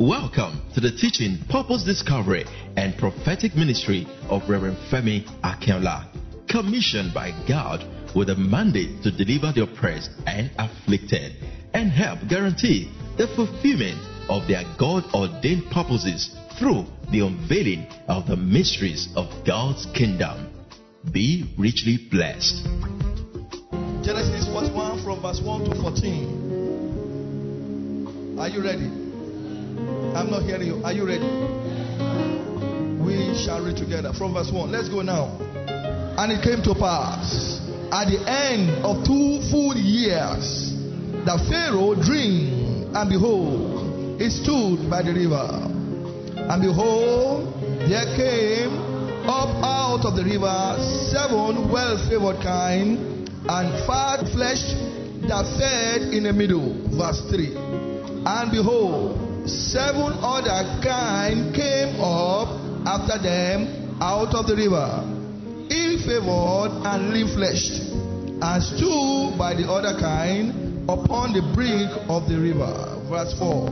Welcome to the teaching, purpose discovery, and prophetic ministry of Reverend Femi Akinola, commissioned by God with a mandate to deliver the oppressed and afflicted and help guarantee the fulfillment of their God ordained purposes through the unveiling of the mysteries of God's kingdom. Be richly blessed. Genesis 41 from verse 1 to 14. Are you ready? I'm not hearing you. Are you ready? We shall read together from verse 1. Let's go now. And it came to pass at the end of two full years that Pharaoh dreamed, and behold, he stood by the river. And behold, there came up out of the river seven well favored kine and fat flesh that fed in the middle. Verse 3. And behold, seven other kind came up after them out of the river, ill favored and lean fleshed, and stood by the other kind upon the brink of the river. Verse 4.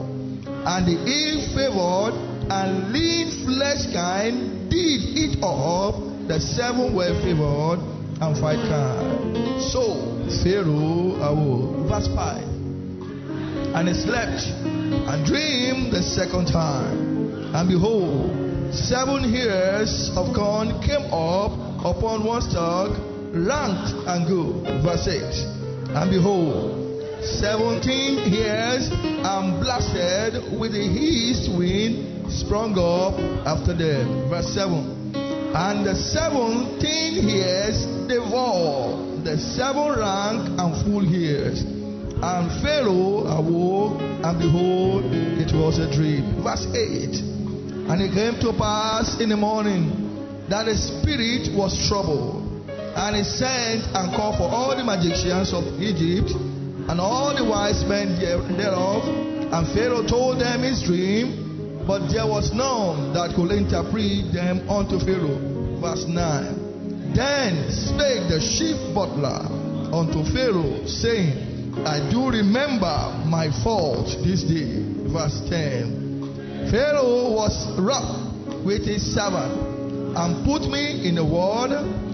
And the ill favored and lean fleshed kind did eat up the seven well favored and fight kine. So Pharaoh awoke. Verse 5. And he slept and dreamed the second time. And behold, seven ears of corn came up upon one stalk, ranked and good. Verse 8. And behold, seventeen ears and blasted with the east wind sprung up after them. Verse 7. And the seventeen ears devoured the seven rank and full ears. And Pharaoh awoke, and behold, it was a dream. Verse 8. And it came to pass in the morning that the spirit was troubled. And he sent and called for all the magicians of Egypt and all the wise men thereof. And Pharaoh told them his dream, but there was none that could interpret them unto Pharaoh. Verse 9. Then spake the chief butler unto Pharaoh, saying, I do remember my fault this day. Verse 10. Pharaoh was wroth with his servant and put me in the ward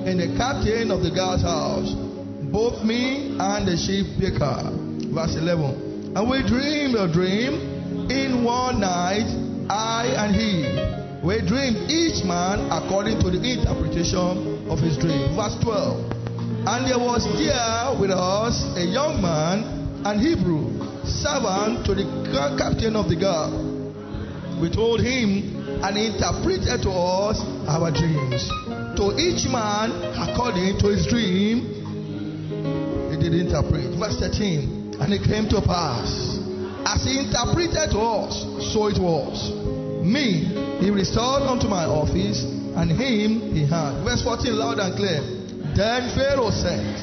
in the captain of the guard's house, both me and the chief baker. Verse 11. And we dreamed a dream in one night, I and he. We dreamed each man according to the interpretation of his dream. Verse 12. And there was there with us a young man, an Hebrew, servant to the captain of the guard. We told him and he interpreted to us our dreams. To each man according to his dream, he did interpret. Verse 13. And it came to pass, as he interpreted to us, so it was. Me, he restored unto my office, and him he had. Verse 14, loud and clear. Then Pharaoh sent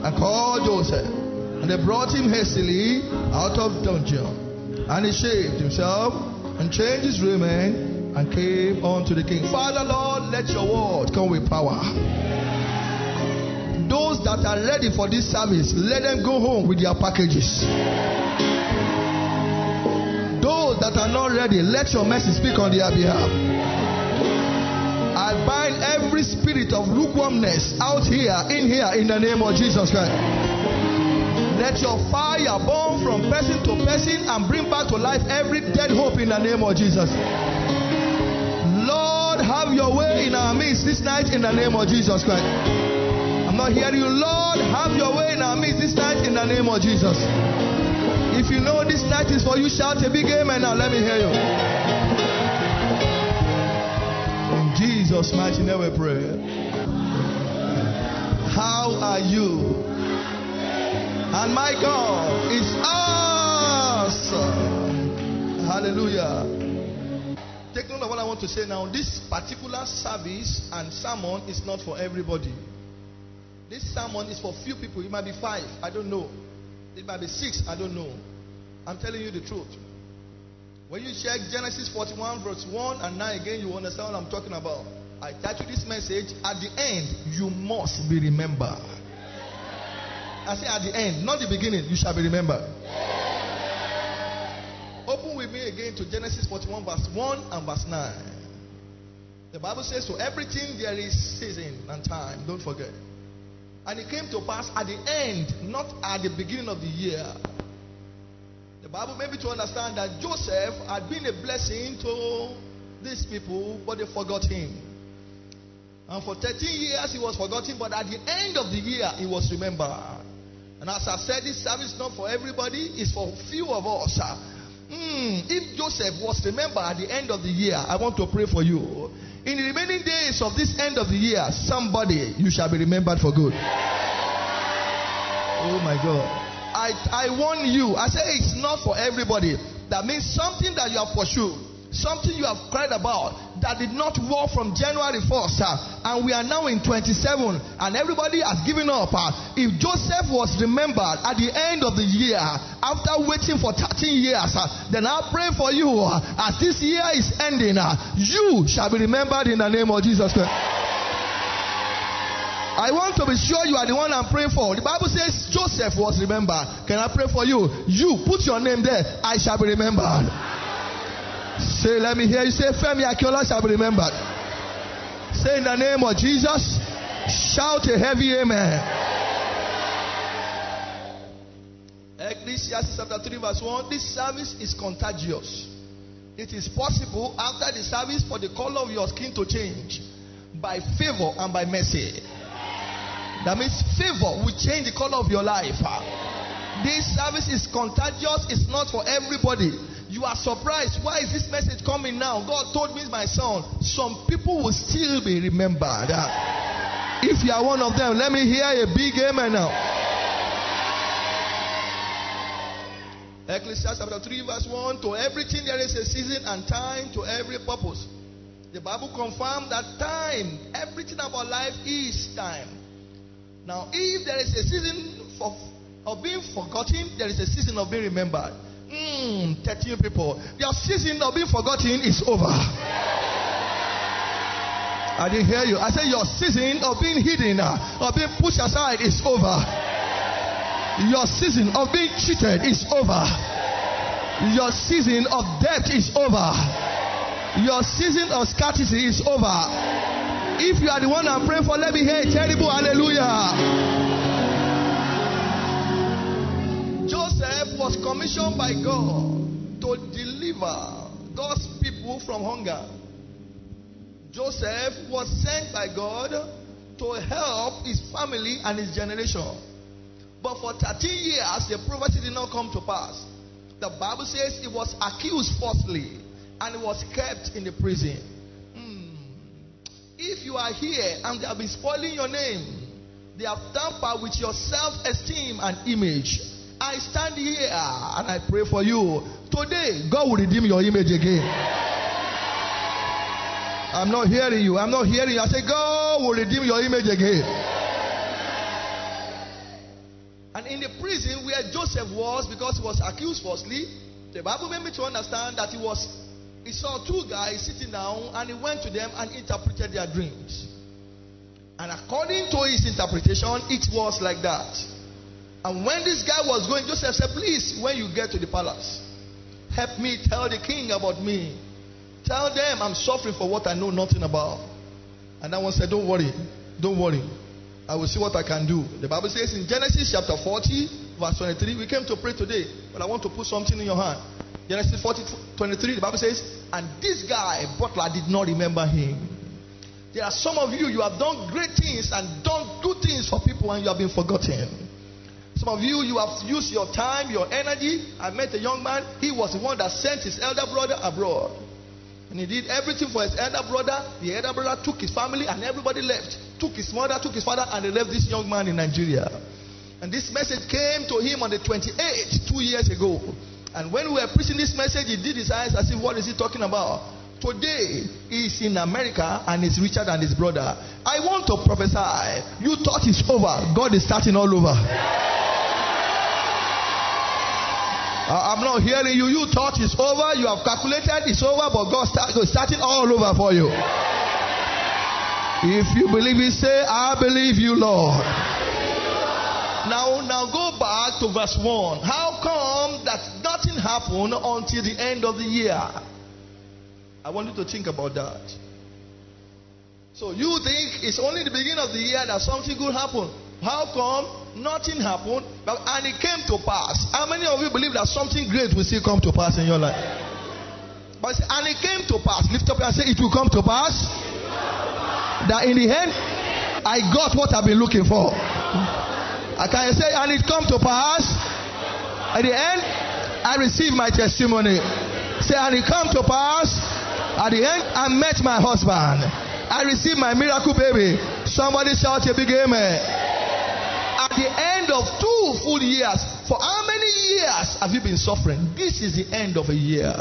and called Joseph, and they brought him hastily out of dungeon. And he shaved himself and changed his raiment and came unto the king. Father Lord, let your word come with power. Those that are ready for this service, let them go home with their packages. Those that are not ready, let your mercy speak on their behalf. I bind every spirit of lukewarmness out here, in here, in the name of Jesus Christ. Let your fire burn from person to person and bring back to life every dead hope in the name of Jesus. Lord, have your way in our midst this night in the name of Jesus Christ. I'm not hearing you. Lord, have your way in our midst this night in the name of Jesus. If you know this night is for you, shout a big amen now. Let me hear you. Jesus' mighty name we pray. How are you? And my God is awesome. Hallelujah. Take note of what I want to say now. This particular service and sermon is not for everybody. This sermon is for few people. It might be five. I don't know. It might be six. I don't know. I'm telling you the truth. When you check Genesis 41, verse 1 and 9 again, you understand what I'm talking about. I titled this message, At the end, you must be remembered. I say at the end, not the beginning, you shall be remembered. Open with me again to Genesis 41, verse 1 and verse 9. The Bible says, To everything there is season and time. Don't forget. And it came to pass at the end, not at the beginning of the year. The Bible made me to understand that Joseph had been a blessing to these people, but they forgot him. And for 13 years he was forgotten, but at the end of the year he was remembered. And as I said, this service is not for everybody, it's for few of us. Mm, if Joseph was remembered at the end of the year, I want to pray for you. In the remaining days of this end of the year, somebody you shall be remembered for good. Oh my God. I, I warn you, I say it's not for everybody. That means something that you have pursued something you have cried about that did not work from January 1st, uh, and we are now in 27, and everybody has given up. Uh, if Joseph was remembered at the end of the year, after waiting for 13 years, uh, then I pray for you uh, as this year is ending, uh, you shall be remembered in the name of Jesus Christ. I want to be sure you are the one I'm praying for. The Bible says Joseph was remembered. Can I pray for you? You put your name there. I shall be remembered. Say, let me hear you say, Femi Akinola shall be remembered. Say in the name of Jesus, shout a heavy amen. Ecclesiastes chapter 3, verse 1. This service is contagious. It is possible after the service for the color of your skin to change by favor and by mercy. That means favor will change the color of your life. This service is contagious, it's not for everybody. You are surprised. Why is this message coming now? God told me, my son, some people will still be remembered. If you are one of them, let me hear a big amen now. Ecclesiastes chapter 3, verse 1 To everything there is a season and time to every purpose. The Bible confirms that time, everything about life is time. Now, if there is a season for, of being forgotten, there is a season of being remembered. Mm, 13 people. Your season of being forgotten is over. I didn't hear you. I said your season of being hidden, uh, of being pushed aside is over. Your season of being cheated is over. Your season of debt is over. Your season of scarcity is over. If you are the one I'm praying for, let me hear a terrible hallelujah. Joseph was commissioned by God to deliver God's people from hunger. Joseph was sent by God to help his family and his generation. But for 13 years, the prophecy did not come to pass. The Bible says he was accused falsely and he was kept in the prison. If you are here and they have been spoiling your name, they have tampered with your self esteem and image. I stand here and I pray for you. Today, God will redeem your image again. I'm not hearing you. I'm not hearing you. I say, God will redeem your image again. And in the prison where Joseph was, because he was accused falsely, the Bible made me to understand that he was he saw two guys sitting down and he went to them and interpreted their dreams. And according to his interpretation, it was like that. And when this guy was going, Joseph said, Please, when you get to the palace, help me tell the king about me. Tell them I'm suffering for what I know nothing about. And that one said, Don't worry, don't worry. I will see what I can do. The Bible says in Genesis chapter 40, verse 23, we came to pray today, but I want to put something in your hand. Genesis 40, 23, the Bible says, And this guy, Butler, did not remember him. There are some of you, you have done great things and done good things for people and you have been forgotten. Some of you, you have used your time, your energy. I met a young man. He was the one that sent his elder brother abroad. And he did everything for his elder brother. The elder brother took his family and everybody left. Took his mother, took his father, and they left this young man in Nigeria. And this message came to him on the 28th, two years ago. And when we were preaching this message, he did his eyes as if, what is he talking about? Today, he's in America and he's richer than his brother. I want to prophesy. You thought it's over. God is starting all over. I'm not hearing you. You thought it's over. You have calculated it's over, but God start, is starting all over for you. If you believe it, say, I believe you, Lord. Now, now go back to verse 1. How come that nothing happened until the end of the year? I want you to think about that. So you think it's only the beginning of the year that something good happened. How come nothing happened But, and it came to pass? How many of you believe that something great will still come to pass in your life? But and it came to pass. Lift up and say, It will come to pass. That in the end, I got what I've been looking for. I can say, and it come to pass. At the end, I received my testimony. Say, and it come to pass. At the end, I met my husband. I received my miracle baby. Somebody shout a big amen. At the end of two full years, for how many years have you been suffering? This is the end of a year.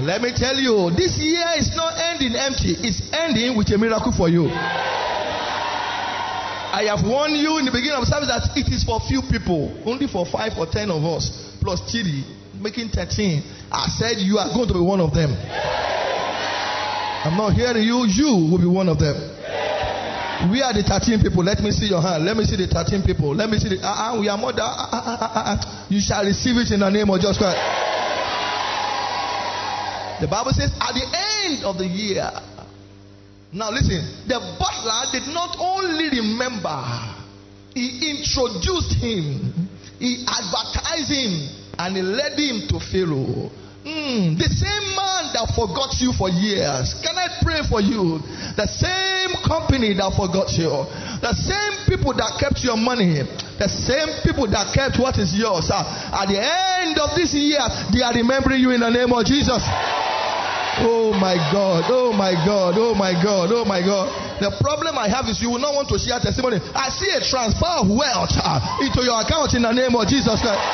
Let me tell you, this year is not ending empty, it's ending with a miracle for you. I have warned you in the beginning of service that it is for few people, only for five or ten of us, plus plus three, making 13. I said you are going to be one of them. I'm not hearing you, you will be one of them. We are the 13 people. Let me see your hand. Let me see the 13 people. Let me see the. Uh, uh, we are more than. Uh, you shall receive it in the name of Jesus Christ. The Bible says, at the end of the year. Now listen, the butler did not only remember, he introduced him, he advertised him, and he led him to Pharaoh. Mm, the same man that forgot you for years. Can I pray for you? The same company that forgot you. The same people that kept your money. The same people that kept what is yours. Uh, at the end of this year, they are remembering you in the name of Jesus. Oh my God, oh my God, oh my God, oh my God. The problem I have is you will not want to share testimony. I see a transfer of wealth uh, into your account in the name of Jesus Christ.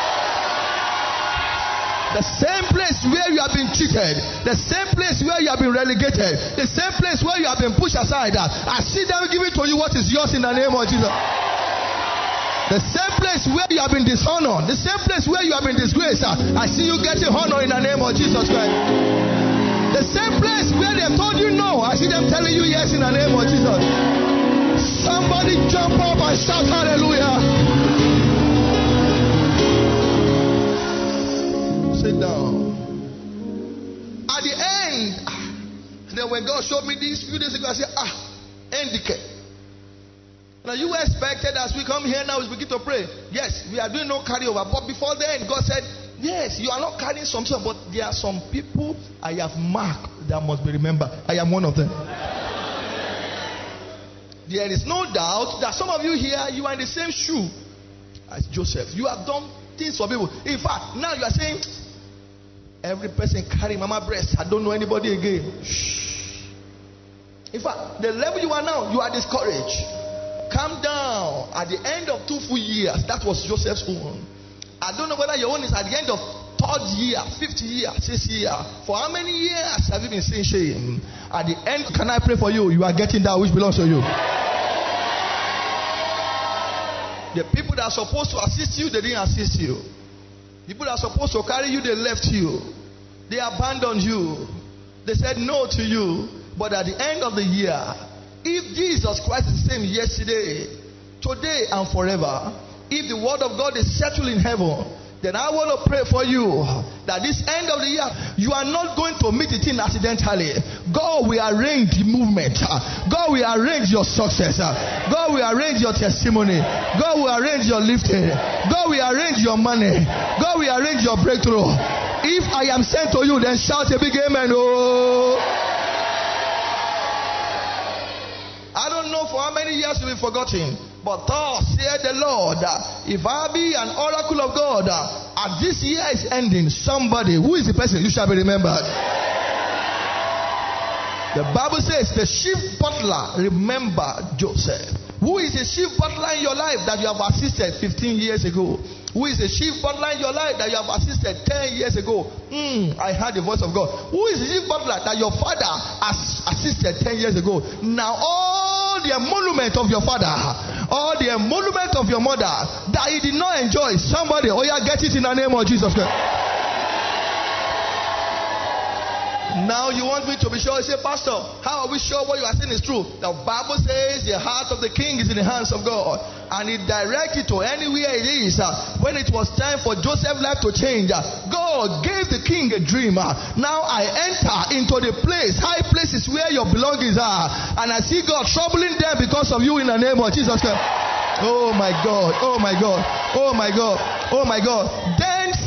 The same place where you have been cheated, the same place where you have been relegated, the same place where you have been pushed aside. Uh, I see them giving to you what is yours in the name of Jesus. The same place where you have been dishonored, the same place where you have been disgraced. Uh, I see you getting honor in the name of Jesus Christ. Same place where they told you no, I see them telling you yes in the name of Jesus. Somebody jump up and shout hallelujah. sit down. At the end, ah, then when God showed me this few days ago, I said, ah, endicate. Now you expected as we come here now, we begin to pray. Yes, we are doing no carryover. But before then, God said, Yes, you are not carrying something, but there are some people I have marked that must be remembered. I am one of them. There is no doubt that some of you here, you are in the same shoe as Joseph. You have done things for people. In fact, now you are saying, Every person carry mama breast. I don't know anybody again. Shh. In fact, the level you are now, you are discouraged. Calm down. At the end of two full years, that was Joseph's own. I don't know whether your own is at the end of third year, fifth year, sixth year. For how many years have you been saying shame? At the end, can I pray for you? You are getting that which belongs to you. The people that are supposed to assist you, they didn't assist you. People that are supposed to carry you, they left you. They abandoned you. They said no to you. But at the end of the year, if Jesus Christ is the same yesterday, today, and forever, if the word of God is settled in heaven, then I want to pray for you that this end of the year, you are not going to meet it in accidentally. God will arrange the movement. God will arrange your success. God will arrange your testimony. God will arrange your lifting. God will arrange your money. God will arrange your breakthrough. If I am sent to you, then shout a big amen. Oh. I don't know for how many years you've been forgotten. But thus said the Lord, if I be an oracle of God, and this year is ending, somebody, who is the person you shall be remembered? The Bible says the chief butler remember Joseph. Who is the chief butler in your life that you have assisted 15 years ago? Who is the chief butler in your life that you have assisted 10 years ago? Mm, I heard the voice of God. Who is the chief butler that your father has assisted 10 years ago? Now all the emolument of your father, all the emolument of your mother that he did not enjoy, somebody, oh yeah, get it in the name of Jesus Christ. Now you want me to be sure? You say, Pastor, how are we sure what you are saying is true? The Bible says the heart of the king is in the hands of God, and He directs it to anywhere it is. When it was time for Joseph's life to change, God gave the king a dream. Now I enter into the place, high places where your belongings are, and I see God troubling them because of you in the name of Jesus Christ. Oh my God, oh my God, oh my God, oh my God.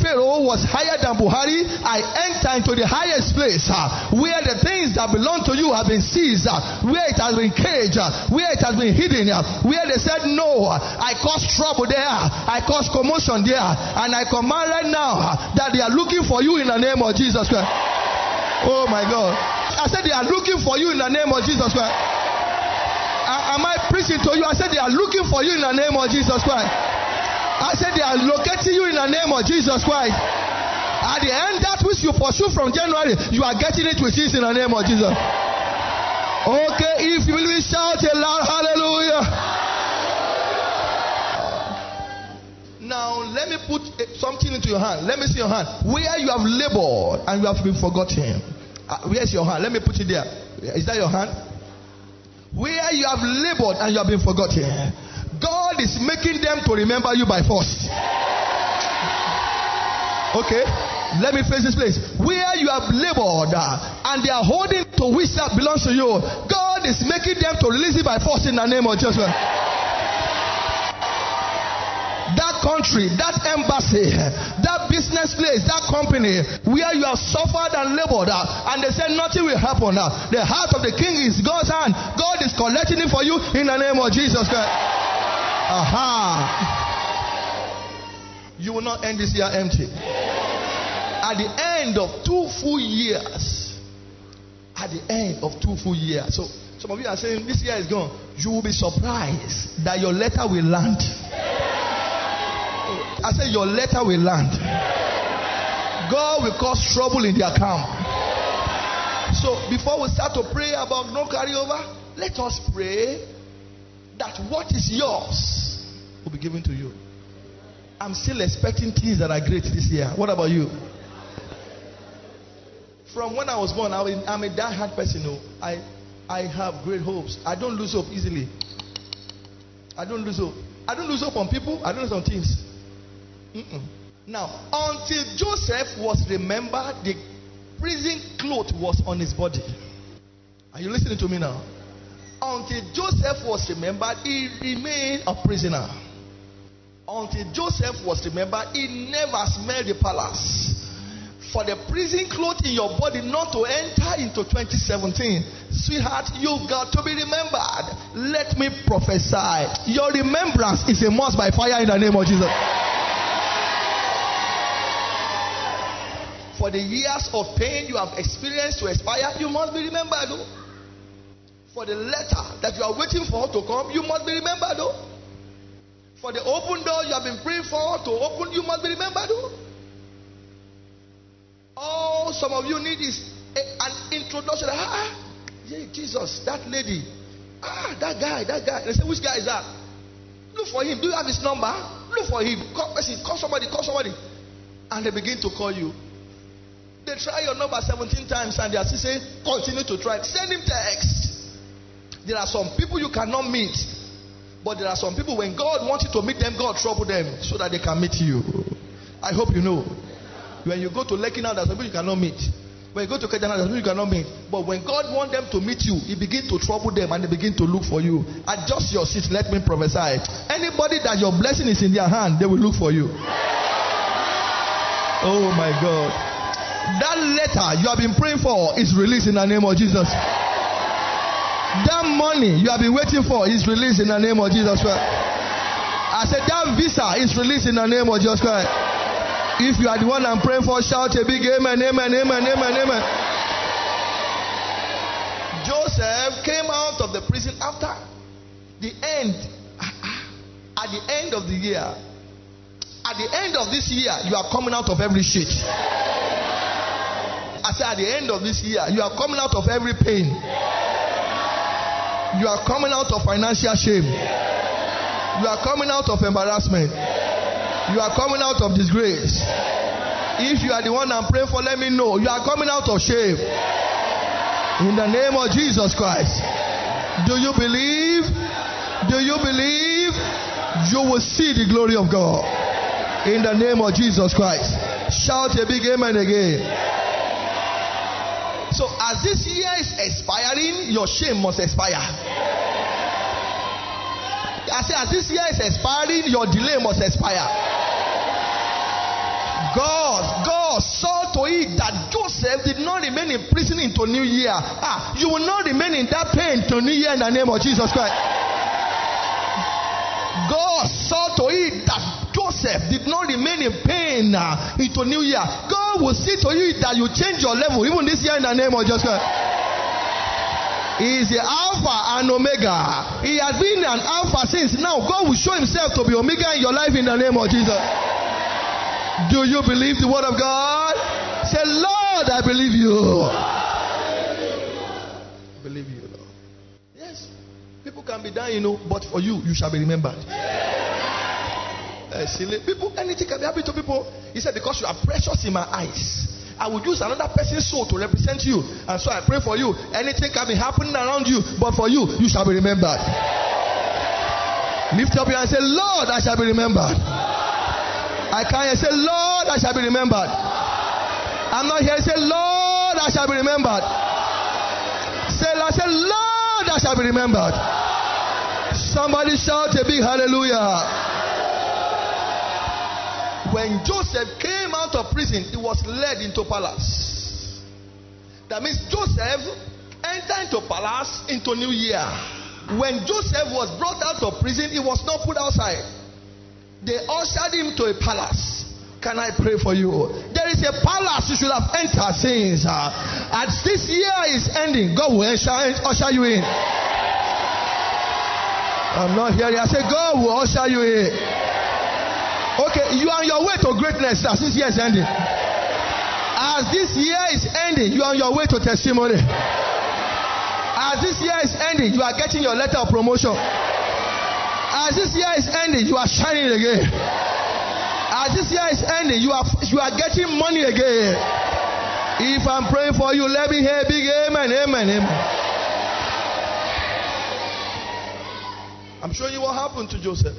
Pharaoh was higher than Buhari. I enter into the highest place uh, where the things that belong to you have been seized, uh, where it has been caged, uh, where it has been hidden, uh, where they said no. I caused trouble there, I caused commotion there, and I command right now uh, that they are looking for you in the name of Jesus Christ. Oh my God. I said they are looking for you in the name of Jesus Christ. Am I preaching to you? I said they are looking for you in the name of Jesus Christ. I said they are locating you in the name of Jesus Christ. At the end, that which you pursue from January, you are getting it with this in the name of Jesus. Okay, if you will shout a loud hallelujah. Now, let me put something into your hand. Let me see your hand. Where you have labored and you have been forgotten. Uh, where's your hand? Let me put it there. Is that your hand? Where you have labored and you have been forgotten. Is making them to remember you by force. Okay, let me face this place. Where you have labored uh, and they are holding to which that belongs to you, God is making them to release it by force in the name of Jesus that country, that embassy, that business place, that company where you have suffered and labored uh, and they said nothing will happen. Uh, the heart of the king is God's hand. God is collecting it for you in the name of Jesus Christ. Aha. You will not end this year empty. At the end of two full years, at the end of two full years. So some of you are saying this year is gone. You will be surprised that your letter will land. I said, Your letter will land. God will cause trouble in their camp. So, before we start to pray about no carryover, let us pray that what is yours will be given to you. I'm still expecting things that are great this year. What about you? From when I was born, I'm a die-hard person. No, I, I have great hopes. I don't lose hope easily. I don't lose hope. I don't lose hope on people. I don't lose on things. Mm-mm. Now, until Joseph was remembered, the prison cloth was on his body. Are you listening to me now? Until Joseph was remembered, he remained a prisoner. Until Joseph was remembered, he never smelled the palace. For the prison cloth in your body not to enter into 2017, sweetheart, you've got to be remembered. Let me prophesy. Your remembrance is a must by fire in the name of Jesus. for the years of pain you have experienced to expire, you must be remembered. Oh. For the letter that you are waiting for to come, you must be remembered. Though. For the open door you have been praying for to open, you must be remembered. Though. All some of you need is a, an introduction. Ah, ah, yeah, Jesus, that lady. Ah, that guy, that guy. They say, which guy is that? Look for him. Do you have his number? Look for him. Call, call somebody, call somebody. And they begin to call you. They try your number 17 times and they are still saying, continue to try. Send him text. There are some people you cannot meet. But there are some people, when God wants you to meet them, God trouble them so that they can meet you. I hope you know. When you go to Lekki now, there's some people you cannot meet. When you go to Kajana, there's people you cannot meet. But when God wants them to meet you, He begin to trouble them and they begin to look for you. Adjust your seat. Let me prophesy. Anybody that your blessing is in their hand, they will look for you. Oh my God. That letter you have been praying for is released in the name of Jesus. That money you have been waiting for is released in the name of Jesus Christ. I said that visa is released in the name of Jesus Christ. If you are the one I'm praying for, shout a big amen, amen, amen, amen, amen. Joseph came out of the prison after the end. At the end of the year, at the end of this year, you are coming out of every shit. I said, at the end of this year, you are coming out of every pain. You are coming out of financial shame. You are coming out of embarrassment. You are coming out of disgrace. If you are the one I'm praying for, let me know. You are coming out of shame. In the name of Jesus Christ. Do you believe? Do you believe? You will see the glory of God. In the name of Jesus Christ. Shout a big amen again. So, as this year is expiring, your shame must expire. I say, as this year is expiring, your delay must expire. God, God saw to it that Joseph did not remain in prison into New Year. Ah, you will not remain in that pain to New Year in the name of Jesus Christ. God saw to it that Joseph did not remain in pain uh, into New Year. God will see to you that you change your level even this year in the name of Jesus He is the Alpha and Omega. He has been an Alpha since now. God will show Himself to be Omega in your life in the name of Jesus. Do you believe the Word of God? Say, Lord, I believe you. Believe you, Lord. Yes. People can be dying, you know, but for you, you shall be remembered. Uh, silly people, anything can be happen to people. He said, Because you are precious in my eyes. I will use another person's soul to represent you. And so I pray for you. Anything can be happening around you, but for you, you shall be remembered. Lift up your hand and say, Lord, I shall be remembered. I can't say, Lord, I shall be remembered. I'm not here say, Lord, I shall be remembered. Say, I say, Lord, I shall be remembered. Somebody shout a big hallelujah. When Joseph came out of prison, he was led into palace. That means Joseph entered into palace into New Year. When Joseph was brought out of prison, he was not put outside. They ushered him to a palace. Can I pray for you? There is a palace you should have entered since. Uh, as this year is ending, God will usher, usher you in. I'm not hearing. I say, God will usher you in. Okay, you are on your way to greatness as this year is ending. As this year is ending, you are on your way to testimony. As this year is ending, you are getting your letter of promotion. As this year is ending, you are shining again. As this year is ending, you are you are getting money again. If I'm praying for you, let me hear big amen, amen, amen. I'm showing you what happened to Joseph.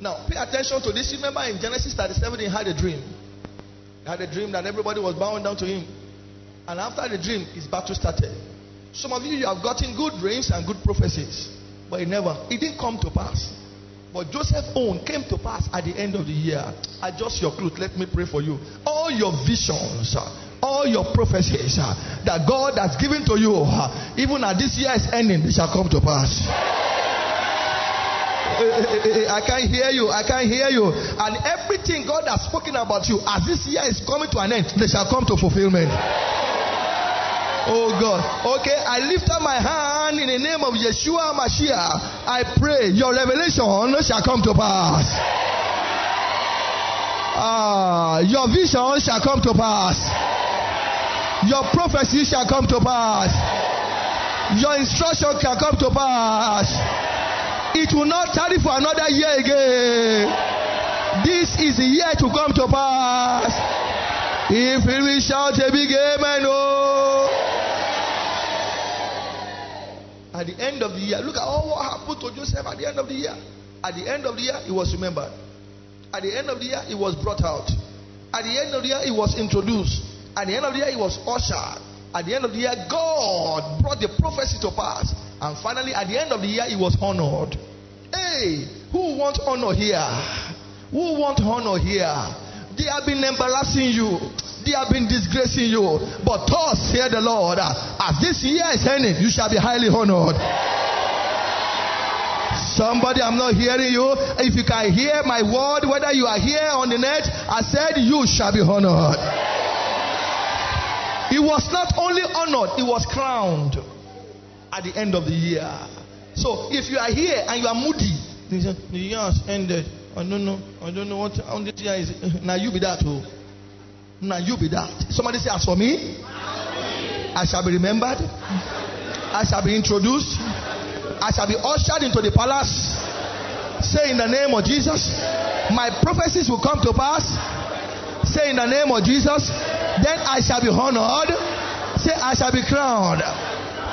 Now, pay attention to this. Remember in Genesis 37, he had a dream. He had a dream that everybody was bowing down to him. And after the dream, his battle started. Some of you, you have gotten good dreams and good prophecies, but it never, it didn't come to pass. But Joseph's own came to pass at the end of the year. Adjust your clothes. Let me pray for you. All your visions, all your prophecies that God has given to you, even at this year's ending, they shall come to pass. I can't hear you. I can't hear you. And everything God has spoken about you, as this year is coming to an end, they shall come to fulfillment. Oh God. Okay, I lift up my hand in the name of Yeshua Mashiach. I pray your revelation shall come to pass. Ah, your vision shall come to pass. Your prophecy shall come to pass. Your instruction shall come to pass. It will not tarry for another year again. This is the year to come to pass. If we shout a big amen, oh. At the end of the year, look at all what happened to Joseph at the end of the year. At the end of the year, he was remembered. At the end of the year, he was brought out. At the end of the year, he was introduced. At the end of the year, he was ushered. At the end of the year, God brought the prophecy to pass. And finally, at the end of the year, he was honored. Hey, who wants honor here? Who wants honor here? They have been embarrassing you. They have been disgracing you. But thus hear the Lord, as this year is ending, you shall be highly honored. Somebody, I'm not hearing you. If you can hear my word, whether you are here on the net, I said you shall be honored. He was not only honored, he was crowned at the end of the year. So if you are here and you are moody, the year has ended. I don't know. I don't know what on this year is. Now you be that too. Now you be that. Somebody say, as for me, I shall be remembered. I shall be introduced. I shall be ushered into the palace. Say in the name of Jesus, my prophecies will come to pass. Say in the name of Jesus, then I shall be honored. Say, I shall be crowned.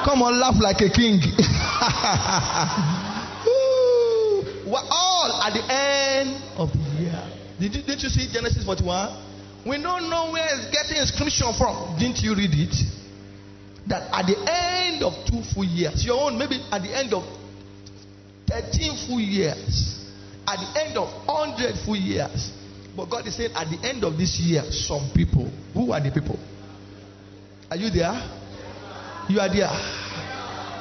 Come on, laugh like a king. We're all at the end of the year. Did you, did you see Genesis 41? We don't know where it's getting inscription from. Didn't you read it? That at the end of two full years, your own maybe at the end of 13 full years, at the end of 100 full years. But God is saying at the end of this year, some people. Who are the people? Are you there? You are there.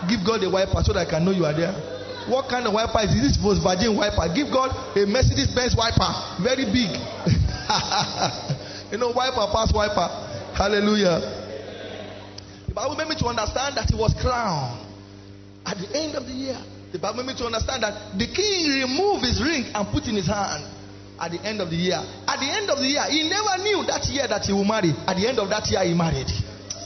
Give God a wiper so that I can know you are there. What kind of wiper is this? Volkswagen wiper. Give God a Mercedes Benz wiper. Very big. you know, wiper pass wiper. Hallelujah. The Bible made me to understand that he was crowned at the end of the year. The Bible made me to understand that the king removed his ring and put in his hand at the end of the year. At the end of the year, he never knew that year that he will marry. At the end of that year, he married.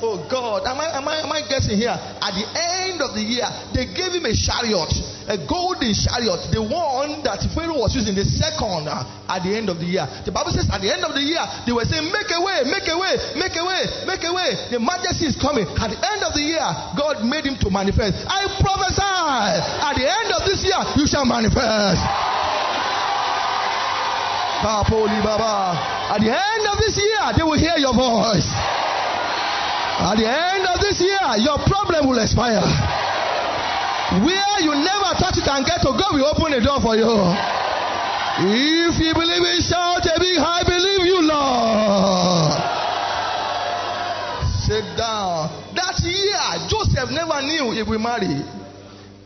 Oh God, am I, am I, am I guessing here? At the end of the year, they gave him a chariot, a golden chariot, the one that Pharaoh was using, the second uh, at the end of the year. The Bible says at the end of the year, they were saying, Make a way, make a way, make a way, make a way. The majesty is coming. At the end of the year, God made him to manifest. I prophesy, at the end of this year, you shall manifest. At the end of this year, they will hear your voice. At the end of this year, your problem will expire. Where you never touch it and get to God we open the door for you. If you believe it, shout a big I believe you, Lord. Sit down. That year, Joseph never knew he would marry.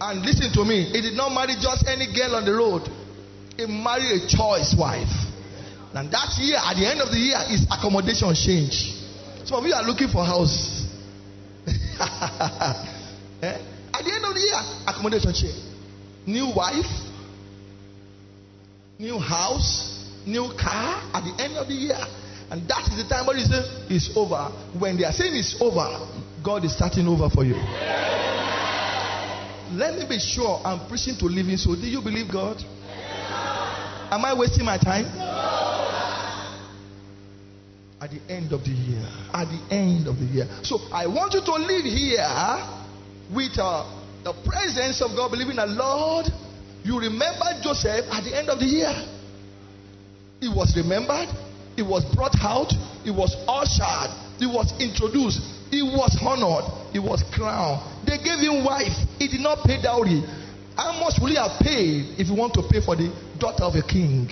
And listen to me, he did not marry just any girl on the road. He married a choice wife. And that year, at the end of the year, his accommodation changed. Some of you are looking for house. eh? At the end of the year, accommodation change. New wife, new house, new car at the end of the year. And that is the time when you say it's over. When they are saying it's over, God is starting over for you. Let me be sure I'm preaching to living soul. Do you believe God? Am I wasting my time? at the end of the year. At the end of the year. So I want you to live here with uh, the presence of God, believing that Lord, you remember Joseph at the end of the year. He was remembered, he was brought out, he was ushered, he was introduced, he was honored, he was crowned. They gave him wife, he did not pay dowry. How much will he have paid if you want to pay for the daughter of a king?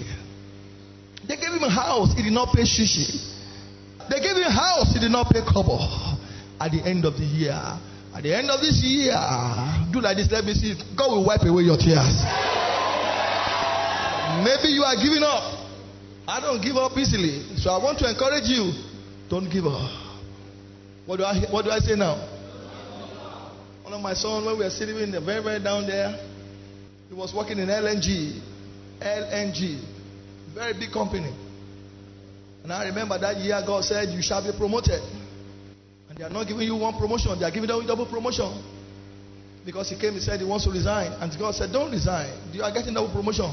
They gave him a house, he did not pay shishi. They gave him a house, he did not pay cover. At the end of the year, at the end of this year, do like this, let me see. God will wipe away your tears. Maybe you are giving up. I don't give up easily. So I want to encourage you. Don't give up. What do I what do I say now? One of my sons, when we were sitting in the very, very down there, he was working in LNG. LNG. Very big company. And I remember that year God said, You shall be promoted. And they are not giving you one promotion, they are giving you double promotion. Because he came, he said he wants to resign. And God said, Don't resign. You are getting double promotion.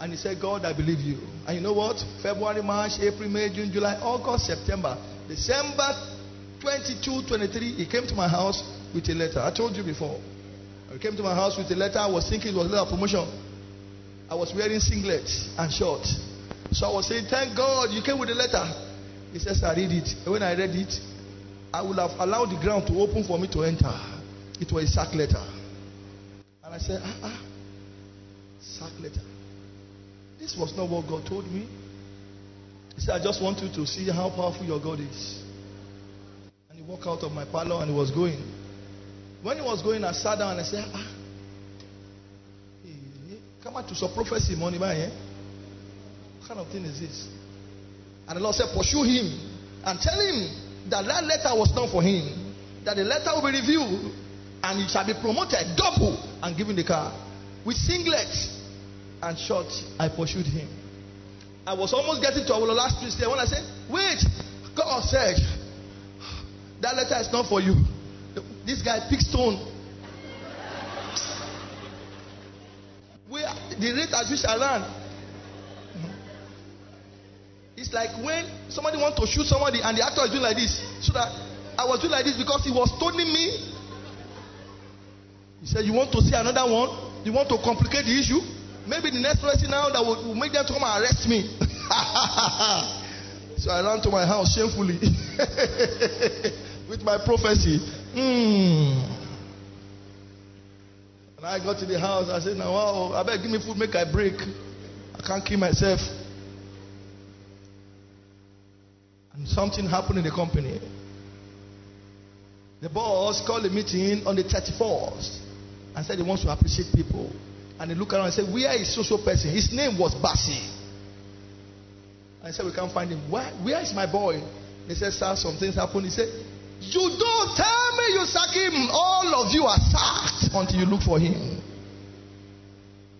And he said, God, I believe you. And you know what? February, March, April, May, June, July, August, September, December 22, 23, he came to my house with a letter. I told you before. He came to my house with a letter. I was thinking it was a letter of promotion. I was wearing singlets and shorts. So I was saying, Thank God you came with a letter. He says, I read it. And when I read it, I would have allowed the ground to open for me to enter. It was a sack letter. And I said, Ah, ah, sack letter. This was not what God told me. He said, I just want you to see how powerful your God is. And he walked out of my parlor and he was going. When he was going, I sat down and I said, Ah, come out to some prophecy money, man. Eh? What kind of thing is this? And the Lord said, Pursue him and tell him that that letter was not for him. That the letter will be reviewed and he shall be promoted double and given the car. With singlets and shorts, I pursued him. I was almost getting to our last Tuesday when I said, Wait, God said, That letter is not for you. This guy picked stone. The rate at which I ran. It's like when somebody want to shoot somebody and the actor is doing like this. So that I was doing like this because he was stoning me. He said, You want to see another one? You want to complicate the issue? Maybe the next person now that will, will make them come and arrest me. so I ran to my house shamefully with my prophecy. Mm. And I got to the house. I said, Now, wow, I better give me food, make I break. I can't kill myself. And something happened in the company. The boss called a meeting on the 31st and said he wants to appreciate people. And he looked around and said, Where is social person? His name was Basi. I said, We can't find him. Where is my boy? He said, Sir, some things happened. He said, You don't tell me you sack him. All of you are sacked until you look for him.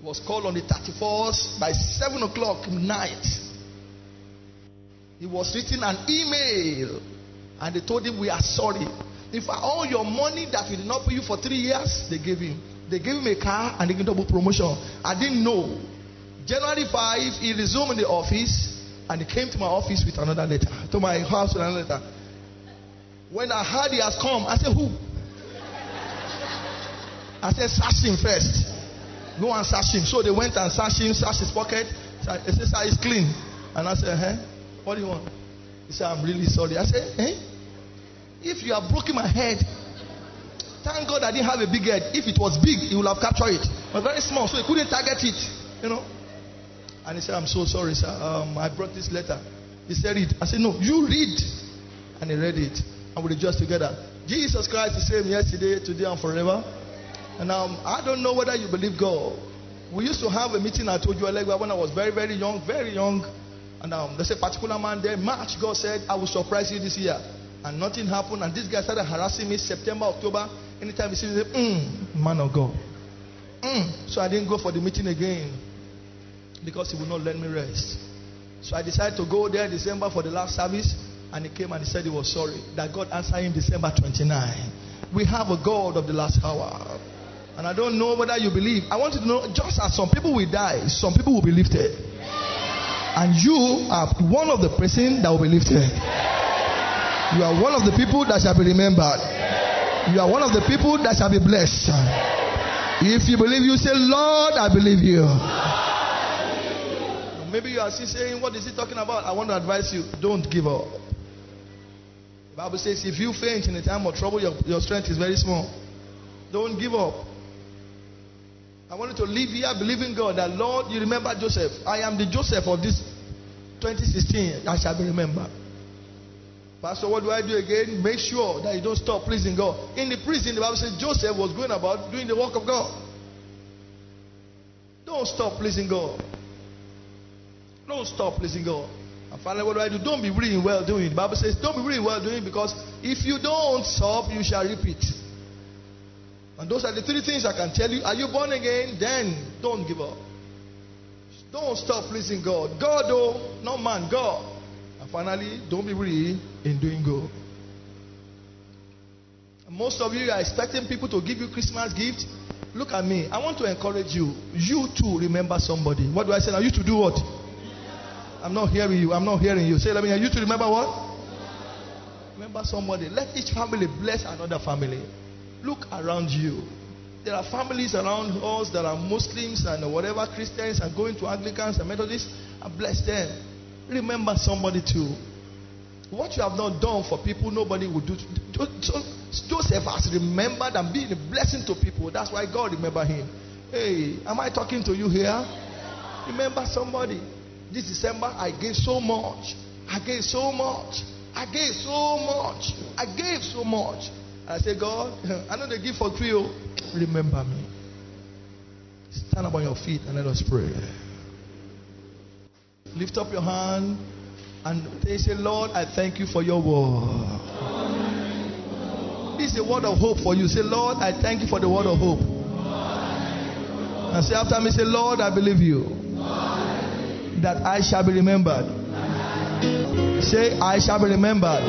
He was called on the 31st by 7 o'clock night. He was written an email and they told him, We are sorry. Fact, all your money that we did not pay you for three years, they gave him. They gave him a car and they gave him double promotion. I didn't know. January 5, he resumed in the office and he came to my office with another letter. To my house with another letter. When I heard he has come, I said, Who? I said, Search him first. Go and search him. So they went and searched him, searched his pocket. He said, Sir, it's clean. And I said, Huh? What do you want? He said, I'm really sorry. I said, Eh? If you have broken my head, thank God I didn't have a big head. If it was big, he would have captured it. But very small, so he couldn't target it. You know? And he said, I'm so sorry, sir. Um, I brought this letter. He said, Read. I said, No, you read. And he read it. And we rejoiced together. Jesus Christ the same yesterday, today, and forever. And um, I don't know whether you believe God. We used to have a meeting told you when I was very, very young, very young. And um, there's a particular man there. March, God said, I will surprise you this year and nothing happened. And this guy started harassing me September, October. Anytime he sees me, mm, man of God. Mm. So I didn't go for the meeting again because he would not let me rest. So I decided to go there December for the last service. And he came and he said he was sorry that God answered him December 29. We have a God of the last hour. And I don't know whether you believe. I want you to know just as some people will die, some people will be lifted. And you are one of the person that will be lifted. You are one of the people that shall be remembered. You are one of the people that shall be blessed. If you believe, you say, Lord, I believe you. Maybe you are still saying, What is he talking about? I want to advise you don't give up. The Bible says, If you faint in a time of trouble, your, your strength is very small. Don't give up. I want you to live here believing God that, Lord, you remember Joseph. I am the Joseph of this 2016. I shall be remembered. Pastor, what do I do again? Make sure that you don't stop pleasing God. In the prison, the Bible says Joseph was going about doing the work of God. Don't stop pleasing God. Don't stop pleasing God. And finally, what do I do? Don't be really well doing. The Bible says, don't be really well doing because if you don't stop, you shall repeat. And those are the three things I can tell you. Are you born again? Then don't give up. Don't stop pleasing God. God, though, not man, God. And finally, don't be weary in doing good. Most of you are expecting people to give you Christmas gifts. Look at me. I want to encourage you. You too remember somebody. What do I say now? You to do what? I'm not hearing you. I'm not hearing you. Say, let me hear you to remember what? Remember somebody. Let each family bless another family. Look around you. There are families around us that are Muslims and whatever Christians and going to Anglicans and Methodists and bless them. Remember somebody too. What you have not done for people, nobody will do. Joseph has remembered and been a blessing to people. That's why God remember him. Hey, am I talking to you here? Remember somebody. This December, I gave so much. I gave so much. I gave so much. I gave so much. I said, God, I know they give for free. Oh. Remember me. Stand up on your feet and let us pray. Lift up your hand and they say, Lord, I thank you for your word. This is a word of hope for you. Say, Lord, I thank you for the word of hope. And say after me, say, Lord, I believe you. That I shall be remembered. Say, I shall be remembered.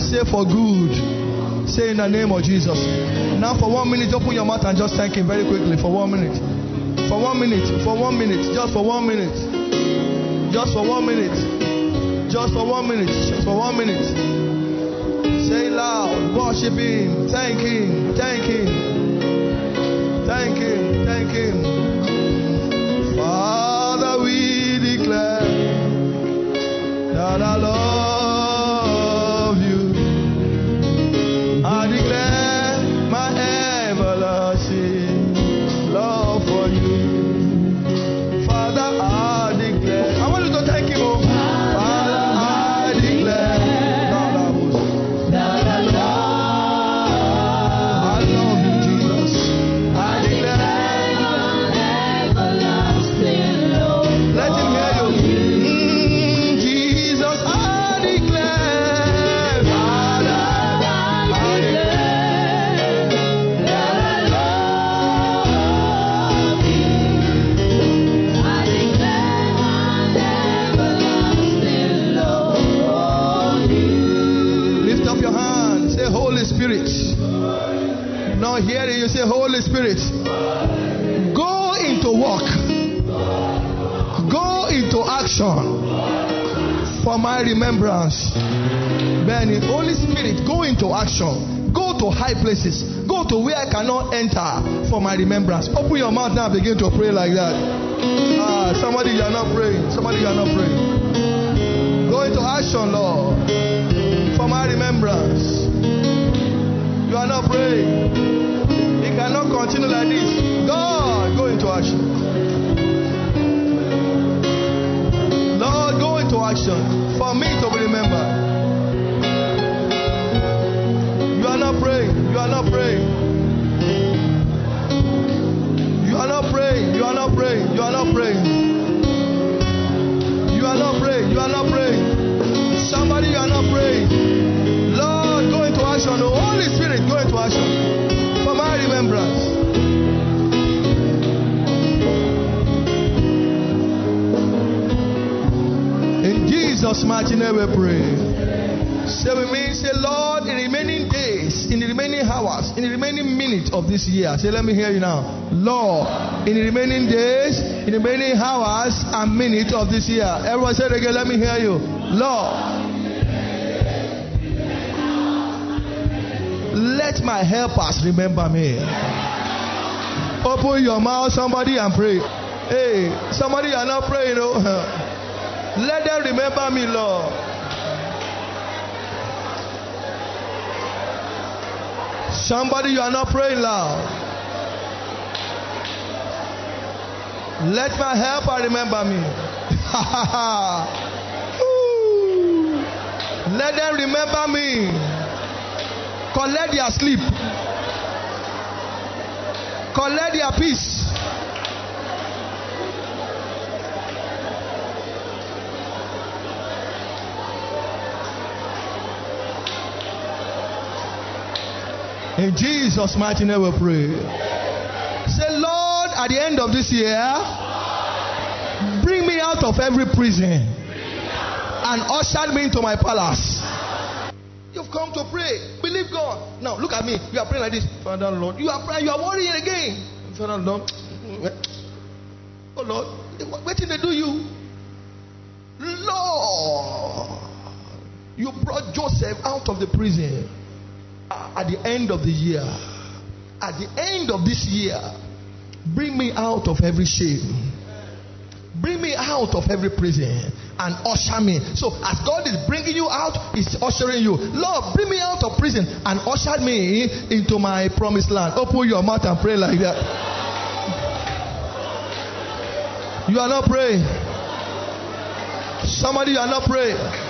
Say for good. Say in the name of Jesus. Now for one minute, open your mouth and just thank him very quickly for one minute. For one minute. For one minute. Just for one minute. Just for one minute. Just for one minute. Just for one minute. Say loud. Worship Him. Thank Him. Thank Him. Thank Him. Thank Him. Father, that I remembrance. Benny, Holy Spirit, go into action. Go to high places. Go to where I cannot enter for my remembrance. Open your mouth now. Begin to pray like that. Ah, somebody you are not praying. Somebody you are not praying. Go into action, Lord for my remembrance. You are not praying. It cannot continue like this. God, go into action. Into action for me to be remembered. You are not praying. You are not praying. You are not praying. You are not praying. You are not praying. You are not praying. You are not praying. Somebody, you are not praying. Lord, go into action. The Holy Spirit, go into action Jesus' mighty name we pray. Say with me, say, Lord, in the remaining days, in the remaining hours, in the remaining minutes of this year, say, let me hear you now. Lord, in the remaining days, in the remaining hours and minutes of this year. Everyone say it again, let me hear you. Lord, let my helpers remember me. Open your mouth, somebody, and pray. Hey, somebody, you are not praying. Oh. Let them remember me, Lord. Somebody, you are not praying loud. Let my helper remember me. Let them remember me. Collect their sleep. Collect their peace. In Jesus' mighty name we pray. Say, Lord, at the end of this year, bring me out of every prison and usher me into my palace. You've come to pray. Believe God. Now look at me. You are praying like this. Father Lord. You are praying. You are worrying again. Father Lord. Oh Lord. What did they do you? Lord. You brought Joseph out of the prison at the end of the year. At the end of this year. Bring me out of every shame. Bring me out of every prison and usher me. So, as God is bringing you out, He's ushering you. Lord, bring me out of prison and usher me into my promised land. Open your mouth and pray like that. You are not praying. Somebody, you are not praying.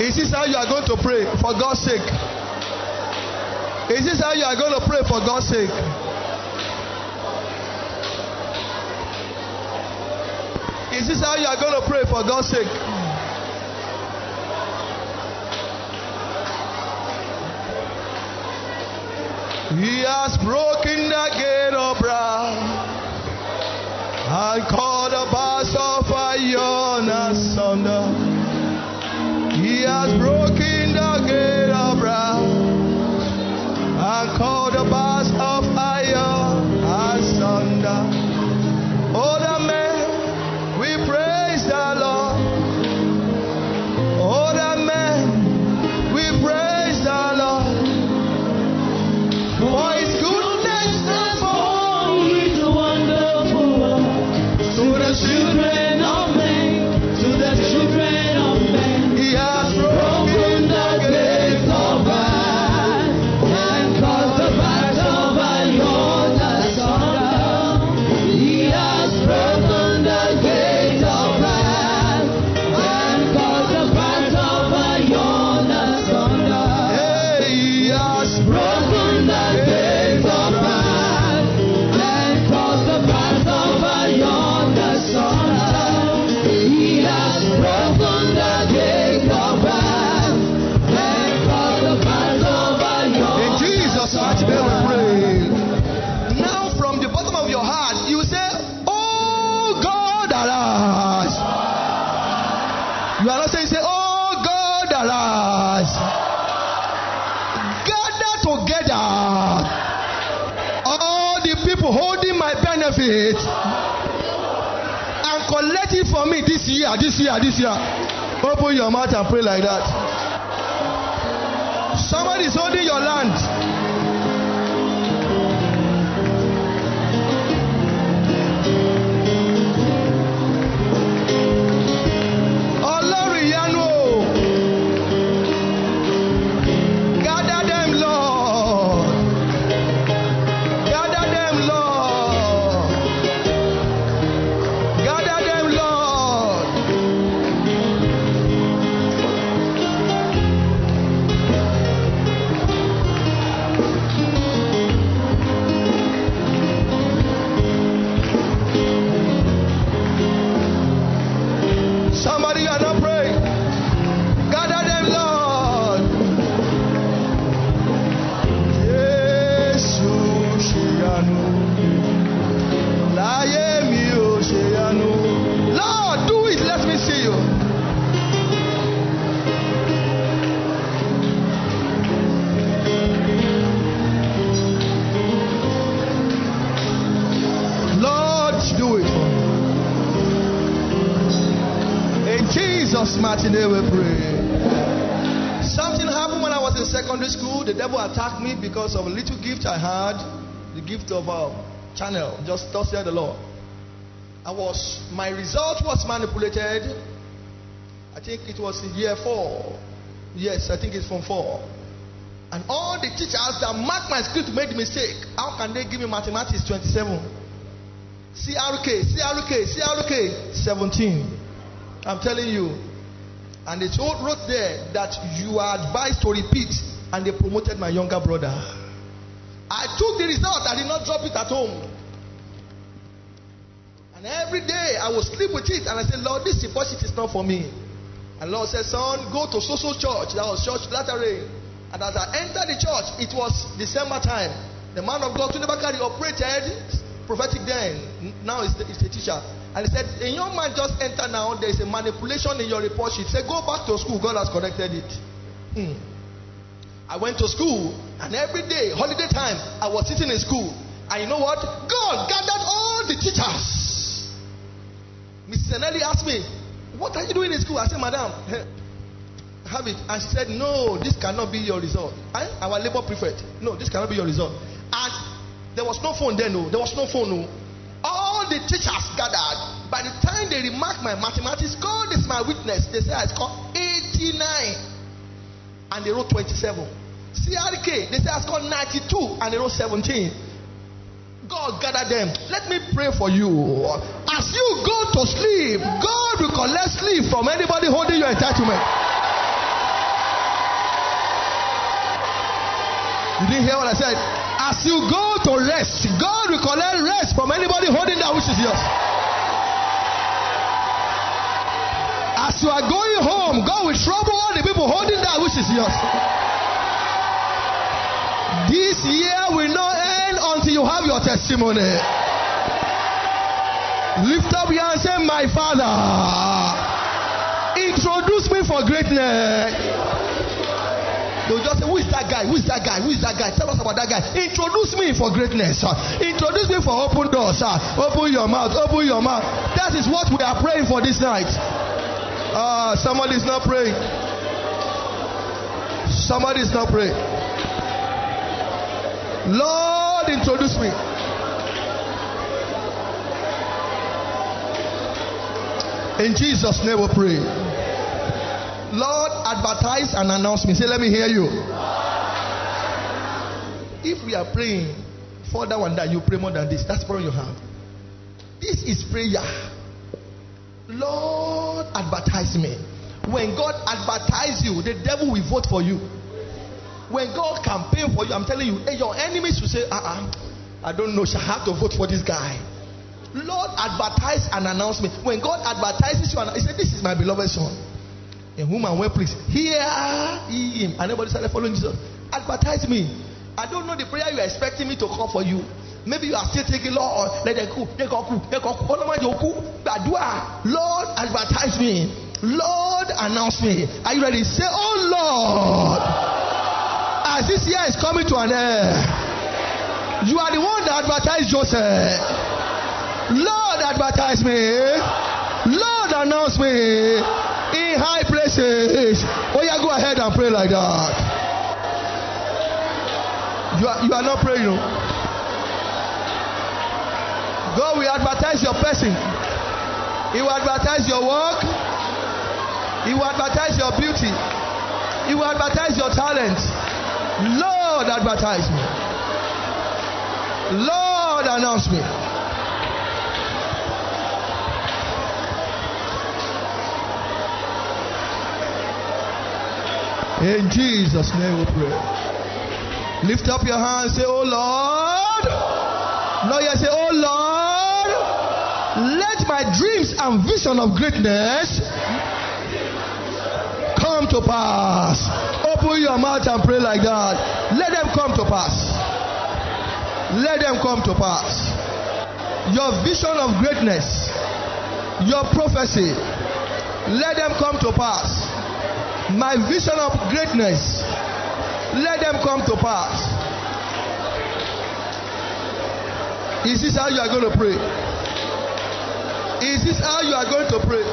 Is this how you are going to pray for God's sake? Is this how you are going to pray for God's sake? Is this how you are going to pray for God's sake? He has broken the gate of brass and called the bars of iron asunder. Has broken the gate of brass and called the this year, this year. Open your mouth and pray like that. Somebody is holding your land. Because of a little gift I had, the gift of a channel. Just thus said the Lord. I was my result was manipulated. I think it was in year four. Yes, I think it's from four. And all the teachers that marked my script made mistake. How can they give me mathematics 27? CRK, CRK, CRK 17. I'm telling you. And they wrote there that you are advised to repeat, and they promoted my younger brother. I took the result, I did not drop it at home. And every day I would sleep with it, and I said, Lord, this deposit is not for me. And Lord said, Son, go to social church. That was church lateral. And as I entered the church, it was December time. The man of God, Tunebakari, operated prophetic then. Now he's the teacher. And he said, A young man just entered now. There is a manipulation in your report sheet. He said, Go back to school. God has corrected it. Hmm. I went to school, and every day, holiday time, I was sitting in school. And you know what? God gathered all the teachers. Mrs. Eneli asked me, What are you doing in school? I said, Madam, have it. And she said, No, this cannot be your result. I, our labor prefect, no, this cannot be your result. And there was no phone then, no. There was no phone, no. All the teachers gathered. By the time they remarked my mathematics, God is my witness. They said I scored 89. And they wrote 27. CRK, they say I scored 92. And they wrote 17. God gathered them. Let me pray for you. As you go to sleep, God will collect sleep from anybody holding your entitlement. You didn't hear what I said? As you go to rest, God will collect rest from anybody holding that which is yours. As you are going home, God will trouble all the people holding that which is yours. This year will not end until you have your testimony. Lift up your hand and say, My Father, introduce me for greatness. They'll just say, Who is that guy? Who is that guy? Who is that guy? Tell us about that guy. Introduce me for greatness. sir. Introduce me for open doors. sir. Open your mouth. Open your mouth. That is what we are praying for this night. Ah, somebody is not praying. Somebody is not praying. Lord, introduce me. In Jesus' name we pray. Lord, advertise and announce me. Say, let me hear you. If we are praying for that one that, you pray more than this. That's problem you have. This is prayer. Lord, advertise me. When God advertise you, the devil will vote for you. When God campaign for you, I'm telling you, your enemies will say, uh-uh, I don't know, shall have to vote for this guy. Lord, advertise and announce me. When God advertises you, he said, This is my beloved son. In whom I'm well pleased. Him. And everybody started following Jesus. Advertise me. I don't know the prayer you are expecting me to call for you. Maybe you are still thinking, Lord, let them cook, let them cook, let them cook. Lord, advertise me. Lord, announce me. Are you ready? Say, Oh Lord, as this year is coming to an end, you are the one that advertised Joseph. Lord, advertise me. Lord, announce me in high places. Oh, yeah, go ahead and pray like that. You are, you are not praying. No? God will advertise your person. He will advertise your work. He will advertise your beauty. He will advertise your talent. Lord, advertise me. Lord, announce me. In Jesus' name we pray. Lift up your hands. Say, Oh Lord. No, you say, Oh Lord. My dreams and vision of greatness come to pass. Open your mouth and pray like that. Let them come to pass. Let them come to pass. Your vision of greatness, your prophecy, let them come to pass. My vision of greatness, let them come to pass. Is this how you are going to pray? Is this how you are going to pray?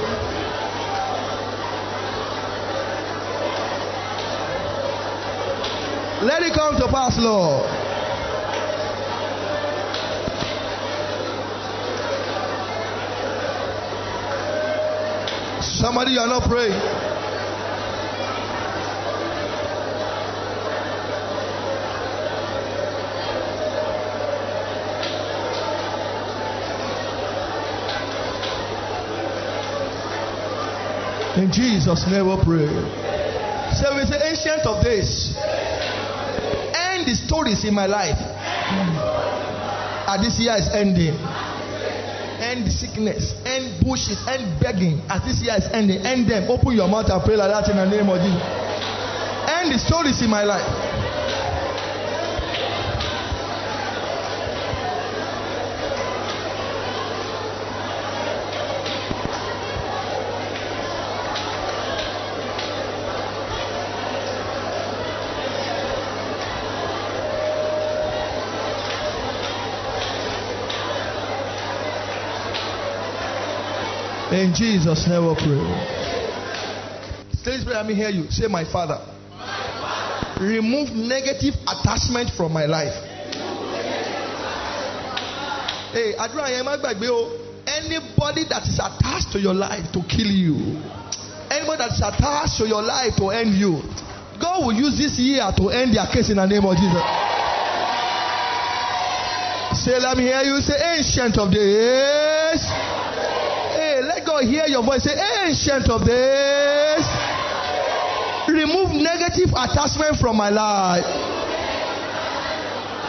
Let it come to pass, Lord. Somebody, you are not praying. In Jesus' name we pray. So we say, Ancient of Days, end the stories in my life. And this year is ending. End the sickness, end bushes, end begging. As this year is ending, end them. Open your mouth and pray like that in the name of Jesus. End the stories in my life. In Jesus' name we pray. This prayer, let me hear you. Say, My Father, remove negative attachment from my life. Hey. Anybody that is attached to your life to kill you, anybody that is attached to your life to end you, God will use this year to end their case in the name of Jesus. Say, let me hear you say, Ancient of days. Let God hear your voice. Say, Ancient of days. Remove negative attachment from my life.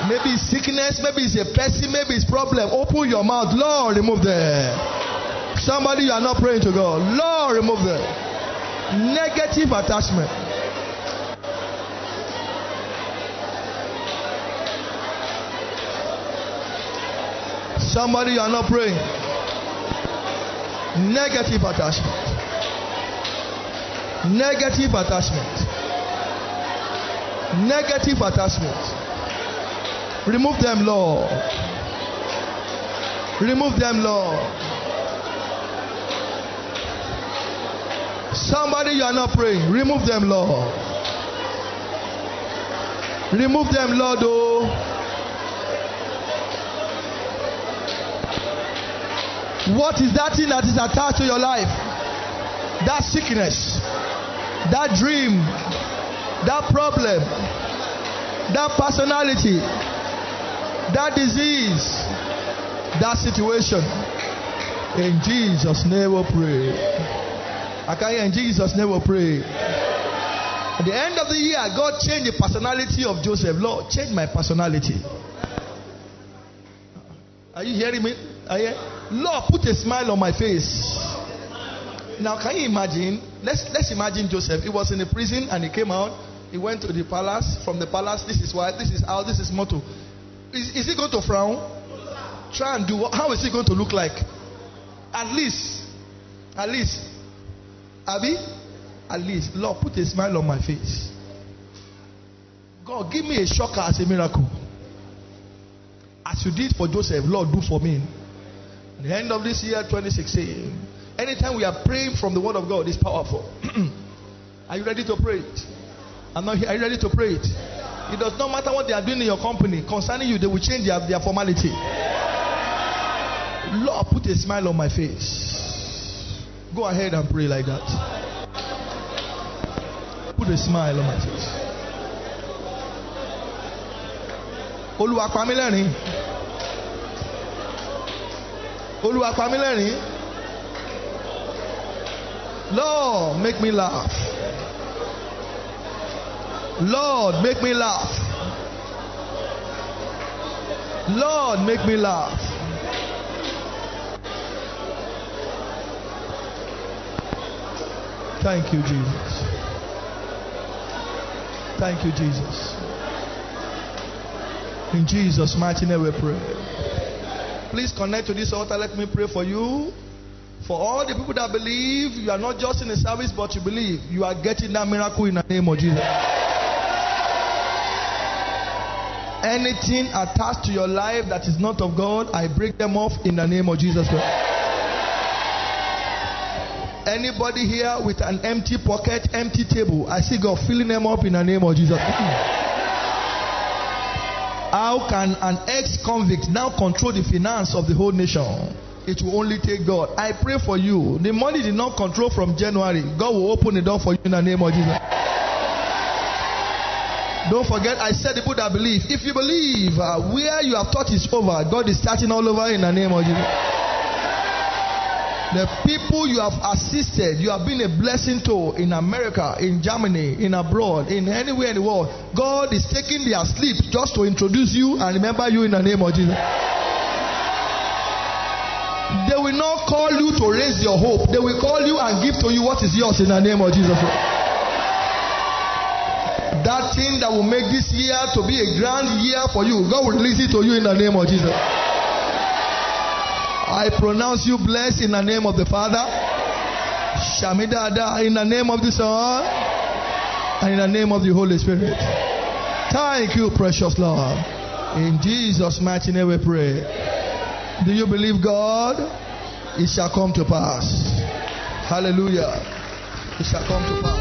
Maybe it's sickness, maybe it's a person, maybe it's problem. Open your mouth. Lord, remove them. Somebody you are not praying to God. Lord, remove them. Negative attachment. Somebody you are not praying. Negative attachment. Negative attachment. Negative attachment. Remove them, Lord. Remove them, Lord. Somebody you are not praying. Remove them, Lord. Remove them, Lord. Oh. What is that thing that is attached to your life? That sickness, that dream, that problem, that personality, that disease, that situation. In Jesus' name we pray. I can hear in Jesus' name we pray. At the end of the year, God changed the personality of Joseph. Lord, change my personality. Are you hearing me? Are you? Lord, put a smile on my face. Now, can you imagine? Let's let's imagine Joseph. He was in a prison and he came out. He went to the palace. From the palace, this is why, this is how, this is motto. Is, is he going to frown? Try and do. How is he going to look like? At least, at least, Abby, at least, Lord, put a smile on my face. God, give me a shocker as a miracle. As you did for Joseph, Lord, do for me. The end of this year, 2016, anytime we are praying from the Word of God, is powerful. are you ready to pray it? I'm not here. Are you ready to pray it? It does not matter what they are doing in your company. Concerning you, they will change their, their formality. Lord, put a smile on my face. Go ahead and pray like that. Put a smile on my face. Olúwa. Lord, make me laugh. Lord, make me laugh. Lord, make me laugh. Thank you, Jesus. Thank you, Jesus. In Jesus' mighty name we pray. Please connect to this altar. Let me pray for you. For all the people that believe, you are not just in the service, but you believe, you are getting that miracle in the name of Jesus. Anything attached to your life that is not of God, I break them off in the name of Jesus Christ. Anybody here with an empty pocket, empty table, I see God filling them up in the name of Jesus. How can an ex convict now control the finance of the whole nation? It will only take God. I pray for you. The money did not control from January. God will open the door for you in the name of Jesus. Don't forget, I said the that believe. If you believe uh, where you have thought is over, God is starting all over in the name of Jesus. The people you have assisted, you have been a blessing to in America, in Germany, in abroad, in anywhere in the world. God is taking their sleep just to introduce you and remember you in the name of Jesus. They will not call you to raise your hope. They will call you and give to you what is yours in the name of Jesus. That thing that will make this year to be a grand year for you, God will release it to you in the name of Jesus. I pronounce you blessed in the name of the Father, Shamidada, in the name of the Son, and in the name of the Holy Spirit. Thank you, precious Lord. In Jesus' mighty name we pray. Do you believe God? It shall come to pass. Hallelujah. It shall come to pass.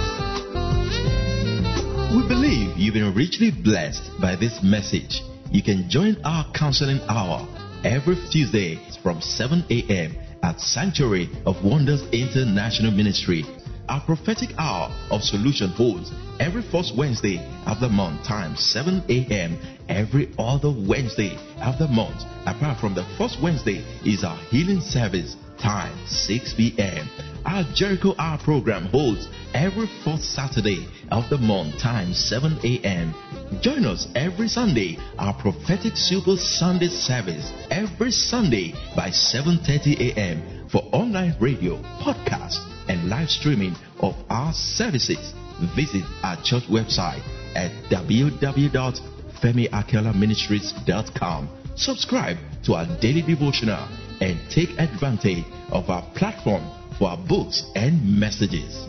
We believe you've been richly blessed by this message. You can join our counseling hour every Tuesday from 7 a.m. at Sanctuary of Wonders International Ministry. Our prophetic hour of solution holds every first Wednesday of the month, time 7 a.m. every other Wednesday of the month. Apart from the first Wednesday is our healing service, time 6 p.m. Our Jericho Hour program holds every fourth Saturday of the month, time 7 a.m. Join us every Sunday, our prophetic super Sunday service, every Sunday by 7.30 a.m. for online radio, podcast, and live streaming of our services. Visit our church website at www.femiakinolaministries.com. Subscribe to our daily devotional and take advantage of our platform for our books and messages.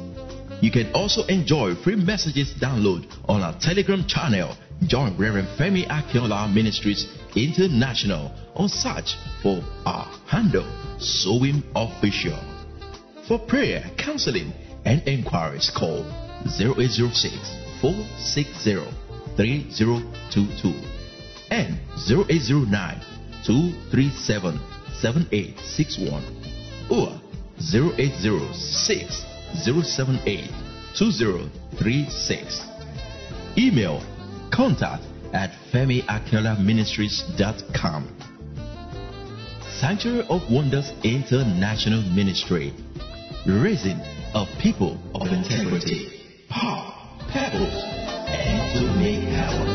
You can also enjoy free messages download on our Telegram channel. Join Reverend Femi Akinola Ministries International or search for our handle Sowing Official. For prayer, counseling, and inquiries, call 0806 460 3022 and 0809 237 7861 or 0806 078 2036. Email contact at femiakinolaministries.com. Sanctuary of Wonders International Ministry, raising a people of integrity, power, pebbles, and to make purpose,